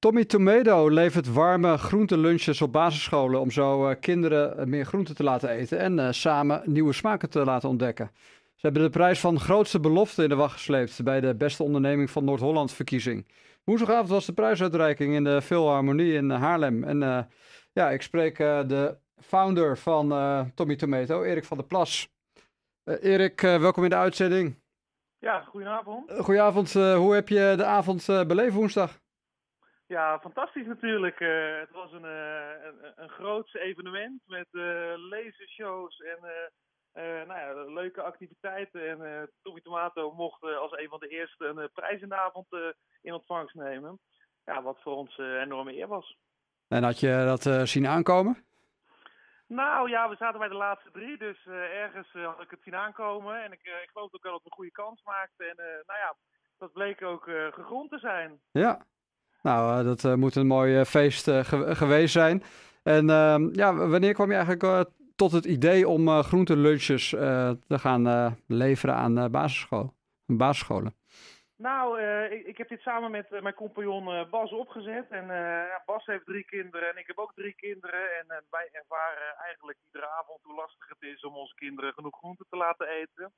Tommy Tomato levert warme groentelunches op basisscholen om zo uh, kinderen meer groenten te laten eten en uh, samen nieuwe smaken te laten ontdekken. Ze hebben de prijs van grootste belofte in de wacht gesleept bij de beste onderneming van Noord-Holland verkiezing. Woensdagavond was de prijsuitreiking in de Philharmonie in Haarlem. En uh, ja, ik spreek de founder van Tommy Tomato, Erik van der Plas. Erik, welkom in de uitzending. Ja, goedenavond. Goedenavond. hoe heb je de avond beleefd woensdag? Ja, fantastisch natuurlijk. Uh, het was een, uh, een, een groots evenement met uh, lasershows en nou ja, leuke activiteiten. En Tommy Tomato mocht als een van de eerste een prijs in de avond in ontvangst nemen. Ja, wat voor ons een enorme eer was. En had je dat zien aankomen? Nou ja, we zaten bij de laatste drie, dus ergens had ik het zien aankomen. En ik, ik geloof ook wel dat we een goede kans maakten. En nou ja, dat bleek ook gegrond te zijn. Ja, nou, uh, dat uh, moet een mooi uh, feest ge geweest zijn. En ehm, ja, wanneer kwam je eigenlijk tot het idee om groentelunches te gaan leveren aan basisschool, basisscholen? Nou, ik, ik, heb dit samen met mijn compagnon Bas opgezet. En Bas heeft drie kinderen en ik heb ook drie kinderen. En wij ervaren eigenlijk iedere avond hoe lastig het is om onze kinderen genoeg groenten te laten eten.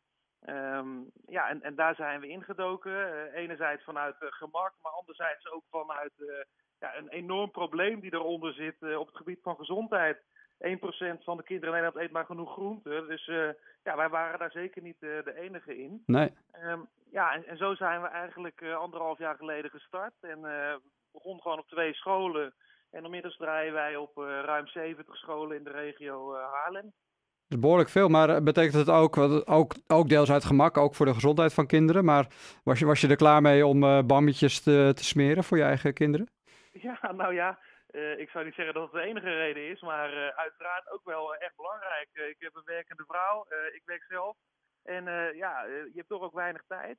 Um, ja, en, en daar zijn we ingedoken. Uh, enerzijds vanuit uh, gemak, maar anderzijds ook vanuit uh, ja, een enorm probleem die eronder zit op het gebied van gezondheid. 1% van de kinderen in Nederland eet maar genoeg groente. Dus ja, wij waren daar zeker niet de enige in. Nee. Um, ja, en, en, zo zijn we eigenlijk anderhalf jaar geleden gestart. En begonnen gewoon op twee scholen. En inmiddels draaien wij op ruim 70 scholen in de regio Haarlem is behoorlijk veel, maar eh, betekent het ook, ook, ook deels uit gemak, ook voor de gezondheid van kinderen? Maar was je, was je er klaar mee om uh, bammetjes te, te smeren voor je eigen kinderen? Ja, nou ja, uh, ik zou niet zeggen dat het de enige reden is, maar uh, uiteraard ook wel echt belangrijk. ik heb een werkende vrouw, ik werk zelf. En ja, je hebt toch ook weinig tijd.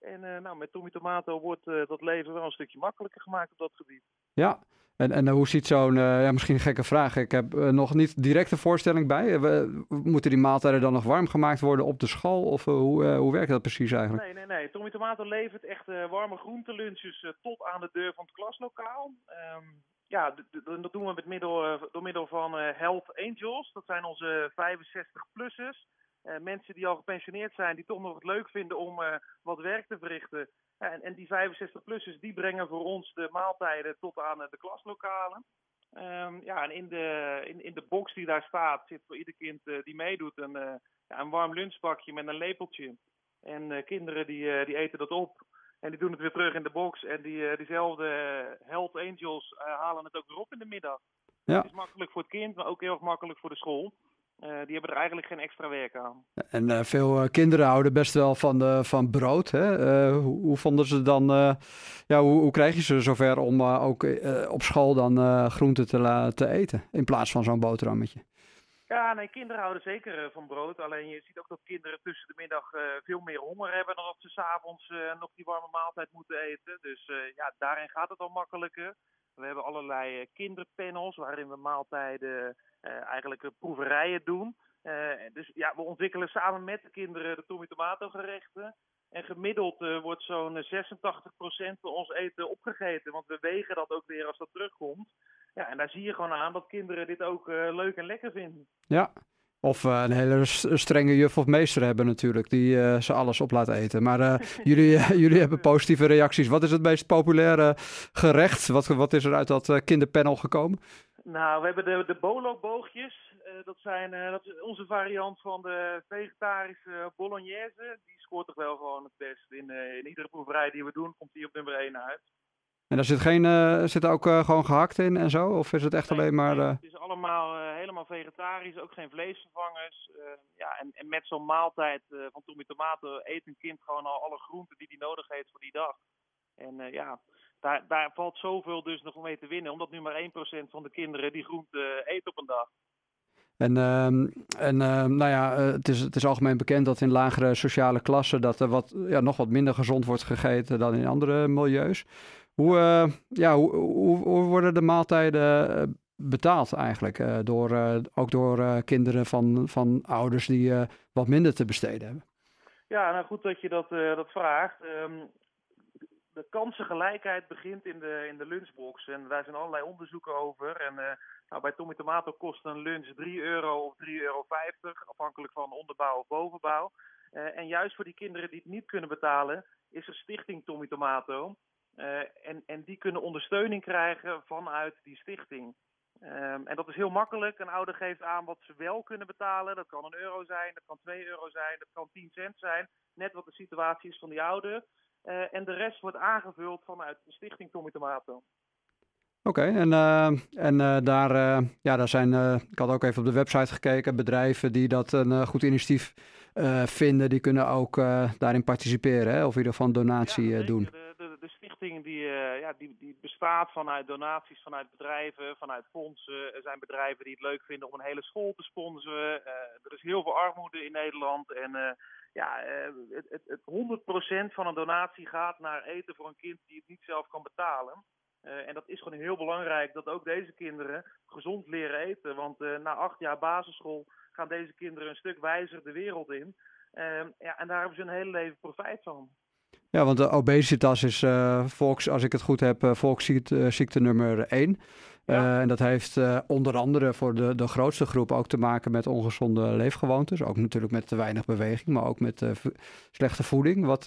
En nou, met Tommy Tomato wordt dat leven wel een stukje makkelijker gemaakt op dat gebied. Ja, en, hoe ziet zo'n, uh, ja, misschien een gekke vraag, ik heb uh, nog niet direct een voorstelling bij. Uh, we, moeten die maaltijden dan nog warm gemaakt worden op de school? Of hoe, hoe werkt dat precies eigenlijk? Nee, nee, nee. Tommy Tomato levert echt warme groentelunches tot aan de deur van het klaslokaal. Um, ja, dat doen we met middel, door middel van Health Angels. Dat zijn onze 65-plussers. Mensen die al gepensioneerd zijn, die toch nog het leuk vinden om wat werk te verrichten. En, en die 65-plussers die brengen voor ons de maaltijden tot aan de klaslokalen. Um, ja, en in de, in, in de box die daar staat zit voor ieder kind uh, die meedoet een, uh, ja, een warm lunchpakje met een lepeltje. En uh, kinderen die, die eten dat op en die doen het weer terug in de box. En die, diezelfde Health Angels halen het ook weer op in de middag. Ja. Het is makkelijk voor het kind, maar ook heel erg makkelijk voor de school. Uh, die hebben er eigenlijk geen extra werk aan. En uh, veel uh, kinderen houden best wel van, de, van brood. Hè? Hoe, hoe, vonden ze dan, ja, hoe, hoe krijg je ze zover om ook op school dan groenten te, te eten in plaats van zo'n boterhammetje? Ja, nee, kinderen houden zeker van brood. Alleen je ziet ook dat kinderen tussen de middag veel meer honger hebben dan dat ze s'avonds nog die warme maaltijd moeten eten. Dus ja, daarin gaat het al makkelijker. We hebben allerlei kinderpanels waarin we maaltijden uh, eigenlijk proeverijen doen. Dus ja, we ontwikkelen samen met de kinderen de Tommy Tomato gerechten. En gemiddeld wordt zo'n 86% van ons eten opgegeten. Want we wegen dat ook weer als dat terugkomt. Ja, en daar zie je gewoon aan dat kinderen dit ook leuk en lekker vinden. Ja, of uh, een hele strenge juf of meester hebben natuurlijk, die uh, ze alles op laat eten. Maar uh, jullie, jullie hebben positieve reacties. Wat is het meest populaire gerecht? Wat, wat is er uit dat kinderpanel gekomen? Nou, we hebben de, de bolo-boogjes. Uh, dat, zijn, uh, dat is onze variant van de vegetarische bolognese. Die scoort toch wel gewoon het best. In, uh, in iedere proeverij die we doen, komt die op nummer 1 uit. En daar zit, geen, zit ook gewoon gehakt in en zo? Of is het echt nee, alleen maar... Het is allemaal helemaal vegetarisch, ook geen vleesvervangers. ja, en, en met zo'n maaltijd van Tommy Tomato eet een kind gewoon al alle groenten die hij nodig heeft voor die dag. En ja, daar, daar valt zoveel dus nog mee te winnen. Omdat nu maar 1% van de kinderen die groente eet op een dag. En, uh, en uh, nou ja, uh, het, is, het is algemeen bekend dat in lagere sociale klassen dat er wat, ja, nog wat minder gezond wordt gegeten dan in andere milieus. Hoe, uh, ja, hoe, hoe, worden de maaltijden betaald eigenlijk? door, ook door kinderen van, van ouders die wat minder te besteden hebben? Ja, nou goed dat je dat, dat vraagt. Um, de kansengelijkheid begint in de, in de lunchbox. En daar zijn allerlei onderzoeken over. En nou, bij Tommy Tomato kost een lunch 3 euro of 3,50 euro, afhankelijk van onderbouw of bovenbouw. en juist voor die kinderen die het niet kunnen betalen, is er Stichting Tommy Tomato. En, en die kunnen ondersteuning krijgen vanuit die stichting. Um, en dat is heel makkelijk. Een ouder geeft aan wat ze wel kunnen betalen. Dat kan een euro zijn, dat kan 2 euro zijn, dat kan 10 cent zijn. Net wat de situatie is van die ouder. Uh, en de rest wordt aangevuld vanuit de stichting Tommy Tomato. Oké, okay, en, uh, en uh, daar, ja, daar zijn, ik had ook even op de website gekeken, bedrijven die dat een goed initiatief vinden, die kunnen ook daarin participeren, hè? of in ieder geval een donatie ja, doen die, uh, ja, die, die bestaat vanuit donaties vanuit bedrijven, vanuit fondsen. Er zijn bedrijven die het leuk vinden om een hele school te sponsoren. Uh, er is heel veel armoede in Nederland. En uh, ja, het, het, het 100% van een donatie gaat naar eten voor een kind die het niet zelf kan betalen. en dat is gewoon heel belangrijk dat ook deze kinderen gezond leren eten. Want na acht jaar basisschool gaan deze kinderen een stuk wijzer de wereld in. ja, en daar hebben ze een hele leven profijt van. Ja, want de obesitas is uh, volks, als ik het goed heb, uh, volksziekte nummer 1. Uh, en dat heeft onder andere voor de, de grootste groep ook te maken met ongezonde leefgewoontes. Ook natuurlijk met te weinig beweging, maar ook met slechte voeding. Wat,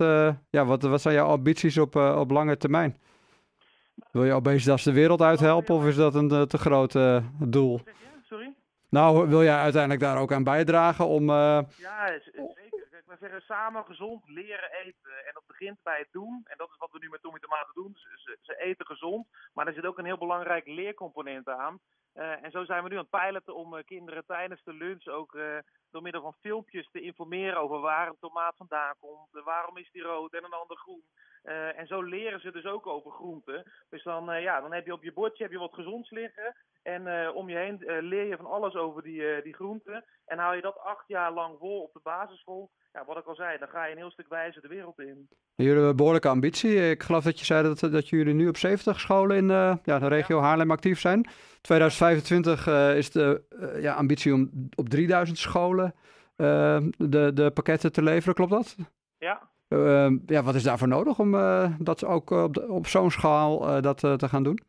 ja, wat, wat zijn jouw ambities op, op lange termijn? Wil je obesitas de wereld uithelpen of is dat een te groot doel? Sorry? Nou, wil jij uiteindelijk daar ook aan bijdragen om... Ja, we zeggen samen gezond leren eten. En dat begint bij het doen. En dat is wat we nu met Tommy Tomaten doen. Ze, eten gezond. Maar er zit ook een heel belangrijk leercomponent aan. Uh, en zo zijn we nu aan het piloten om uh, kinderen tijdens de lunch ook uh, door middel van filmpjes te informeren over waar een tomaat vandaan komt, waarom is die rood en een ander groen. en zo leren ze dus ook over groenten. Dus dan, ja, dan heb je op je bordje heb je wat gezonds liggen. En om je heen leer je van alles over die, die groenten. En hou je dat acht jaar lang vol op de basisschool, ja, wat ik al zei, dan ga je een heel stuk wijzer de wereld in. Jullie hebben een behoorlijke ambitie. Ik geloof dat je zei dat, dat jullie nu op 70 scholen in uh, ja, de regio Haarlem actief zijn. 2025 uh, is de uh, ja, ambitie om op 3000 scholen de, de pakketten te leveren, klopt dat? Ja. ja, wat is daarvoor nodig om dat ook op, op zo'n schaal dat te gaan doen?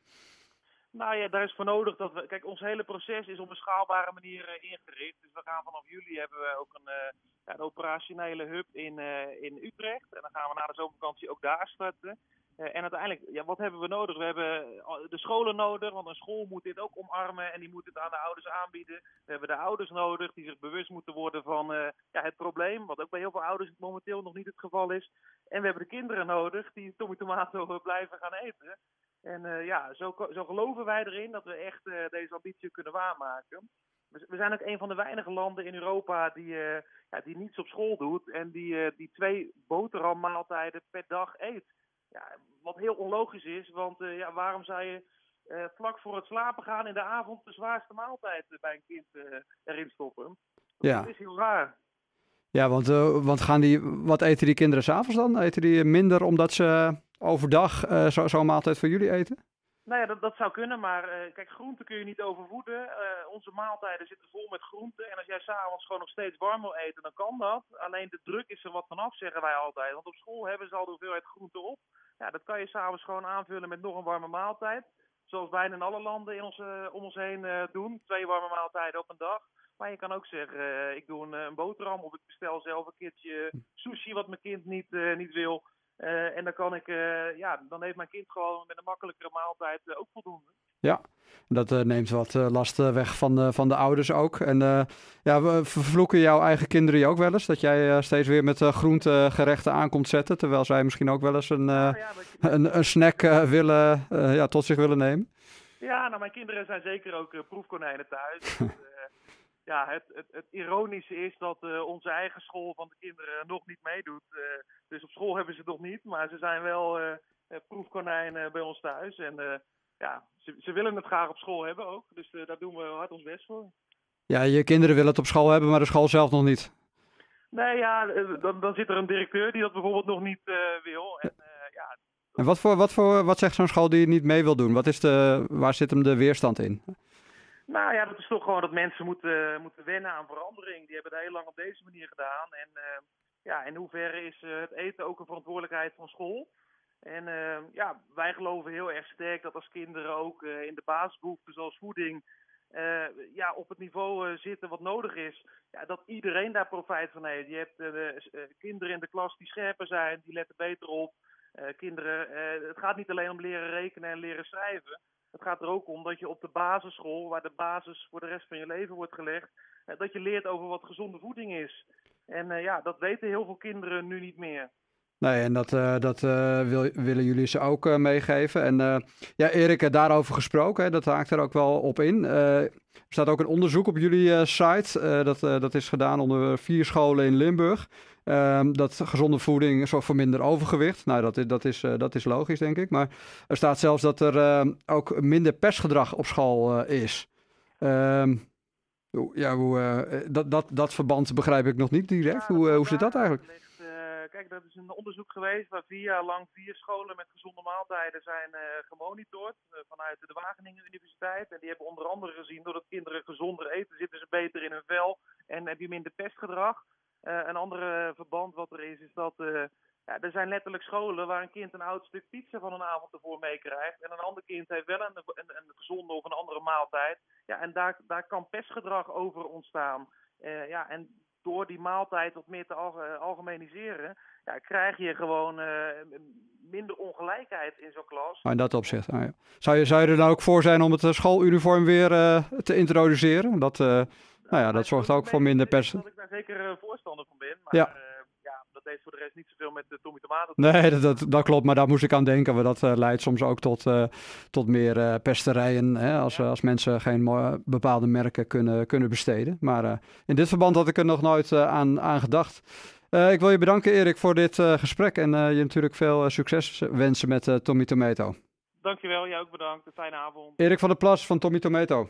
Nou ja, daar is voor nodig dat we. Kijk, ons hele proces is op een schaalbare manier uh, ingericht. Dus we gaan vanaf juli hebben we ook een, uh, ja, een operationele hub in, uh, in Utrecht. En dan gaan we na de zomervakantie ook daar starten. en uiteindelijk, ja, wat hebben we nodig? We hebben de scholen nodig, want een school moet dit ook omarmen en die moet het aan de ouders aanbieden. We hebben de ouders nodig die zich bewust moeten worden van ja, het probleem, wat ook bij heel veel ouders momenteel nog niet het geval is. En we hebben de kinderen nodig die Tommy Tomato blijven gaan eten. En uh, ja, zo, zo geloven wij erin dat we echt uh, deze ambitie kunnen waarmaken. We, we, zijn ook een van de weinige landen in Europa die, uh, ja, die niets op school doet en die, die twee boterhammaaltijden per dag eet. Ja, wat heel onlogisch is, want ja, waarom zou je vlak voor het slapen gaan in de avond de zwaarste maaltijd bij een kind erin stoppen? Ja. Dat is heel raar. Ja, want, want gaan die, wat eten die kinderen s'avonds dan? Eten die minder omdat ze overdag uh, zo'n zo maaltijd voor jullie eten? Nou ja, dat, dat zou kunnen, maar uh, kijk, groenten kun je niet overvoeden. Onze maaltijden zitten vol met groenten. En als jij s'avonds gewoon nog steeds warm wil eten, dan kan dat. Alleen de druk is er wat vanaf, zeggen wij altijd. Want op school hebben ze al de hoeveelheid groenten op. Ja, dat kan je s'avonds gewoon aanvullen met nog een warme maaltijd. Zoals bijna in alle landen in ons, om ons heen doen. Twee warme maaltijden op een dag. Maar je kan ook zeggen, ik doe een, een, boterham of ik bestel zelf een keertje sushi wat mijn kind niet, niet wil. Uh, en dan kan ik, uh, ja, dan heeft mijn kind gewoon met een makkelijkere maaltijd uh, ook voldoende. Ja, dat neemt wat last weg van, de, van de ouders ook. En ja, we vervloeken jouw eigen kinderen je ook wel eens? Dat jij steeds weer met groentegerechten aankomt zetten, terwijl zij misschien ook wel eens een, ja, ja, een, een, snack willen, ja, tot zich willen nemen? Ja, nou mijn kinderen zijn zeker ook proefkonijnen thuis. ja, het, het, het, ironische is dat uh, onze eigen school van de kinderen nog niet meedoet. Uh, dus op school hebben ze het nog niet, maar ze zijn wel uh, proefkonijnen bij ons thuis. En ja, ze, ze, willen het graag op school hebben ook. Dus daar doen we hard ons best voor. Ja, je kinderen willen het op school hebben, maar de school zelf nog niet. Nee, ja, dan, dan zit er een directeur die dat bijvoorbeeld nog niet wil. En, ja, en wat, voor, wat, voor, wat zegt zo'n school die niet mee wil doen? Wat is de, waar zit hem de weerstand in? Nou ja, dat is toch gewoon dat mensen moeten, moeten wennen aan verandering. Die hebben het heel lang op deze manier gedaan. En uh, ja, in hoeverre is uh, het eten ook een verantwoordelijkheid van school? En ja, wij geloven heel erg sterk dat als kinderen ook in de basisbehoeften zoals voeding ja, op het niveau zitten wat nodig is, ja, dat iedereen daar profijt van heeft. Je hebt kinderen in de klas die scherper zijn, die letten beter op. kinderen, het gaat niet alleen om leren rekenen en leren schrijven. Het gaat er ook om dat je op de basisschool, waar de basis voor de rest van je leven wordt gelegd, eh, dat je leert over wat gezonde voeding is. En uh, ja, dat weten heel veel kinderen nu niet meer. Nee, en dat, uh, dat wil, willen jullie ze ook meegeven. En ja, Erik, daarover gesproken, hè, dat haakt er ook wel op in. er staat ook een onderzoek op jullie site. dat, dat is gedaan onder vier scholen in Limburg. Um, dat gezonde voeding zorgt voor minder overgewicht. Nou, dat, dat, is, uh, dat is logisch, denk ik. Maar er staat zelfs dat er uh, ook minder persgedrag op school uh, is. Um, ja, hoe, eh, dat, dat, dat verband begrijp ik nog niet direct. hoe, hoe zit dat eigenlijk? kijk, dat is een onderzoek geweest waar vier jaar lang vier scholen met gezonde maaltijden zijn gemonitord vanuit de Wageningen Universiteit. En die hebben onder andere gezien, doordat kinderen gezonder eten, zitten ze beter in hun vel en heb je minder pestgedrag. Uh, een andere verband wat er is, is dat uh, ja, er zijn letterlijk scholen waar een kind een oud stuk pizza van een avond ervoor meekrijgt. En een ander kind heeft wel een, een, gezonde of een andere maaltijd. Ja, en daar, daar kan pestgedrag over ontstaan. Uh, ja, en door die maaltijd wat meer te algemeniseren, ja, krijg je gewoon minder ongelijkheid in zo'n klas. Ah, in dat opzicht, ah, ja. zou, je, zou je er dan ook voor zijn om het schooluniform weer te introduceren? Dat nou ja, dat zorgt ook voor minder pers. Dat ik daar zeker eh, voorstander van ben. Maar ja. Uh, ja, dat heeft voor de rest niet zoveel met de Tommy Tomaten Nee, dat, dat, dat, klopt. Maar daar moest ik aan denken. Maar dat uh, leidt soms ook tot, tot meer pesterijen. Hè, als, ja. als mensen geen bepaalde merken kunnen, kunnen besteden. Maar in dit verband had ik er nog nooit aan, aan gedacht. ik wil je bedanken, Erik, voor dit gesprek. En je natuurlijk veel succes wensen met Tommy Tomato. Dankjewel, jij ook bedankt. Een fijne avond. Erik van der Plas van Tommy Tomato.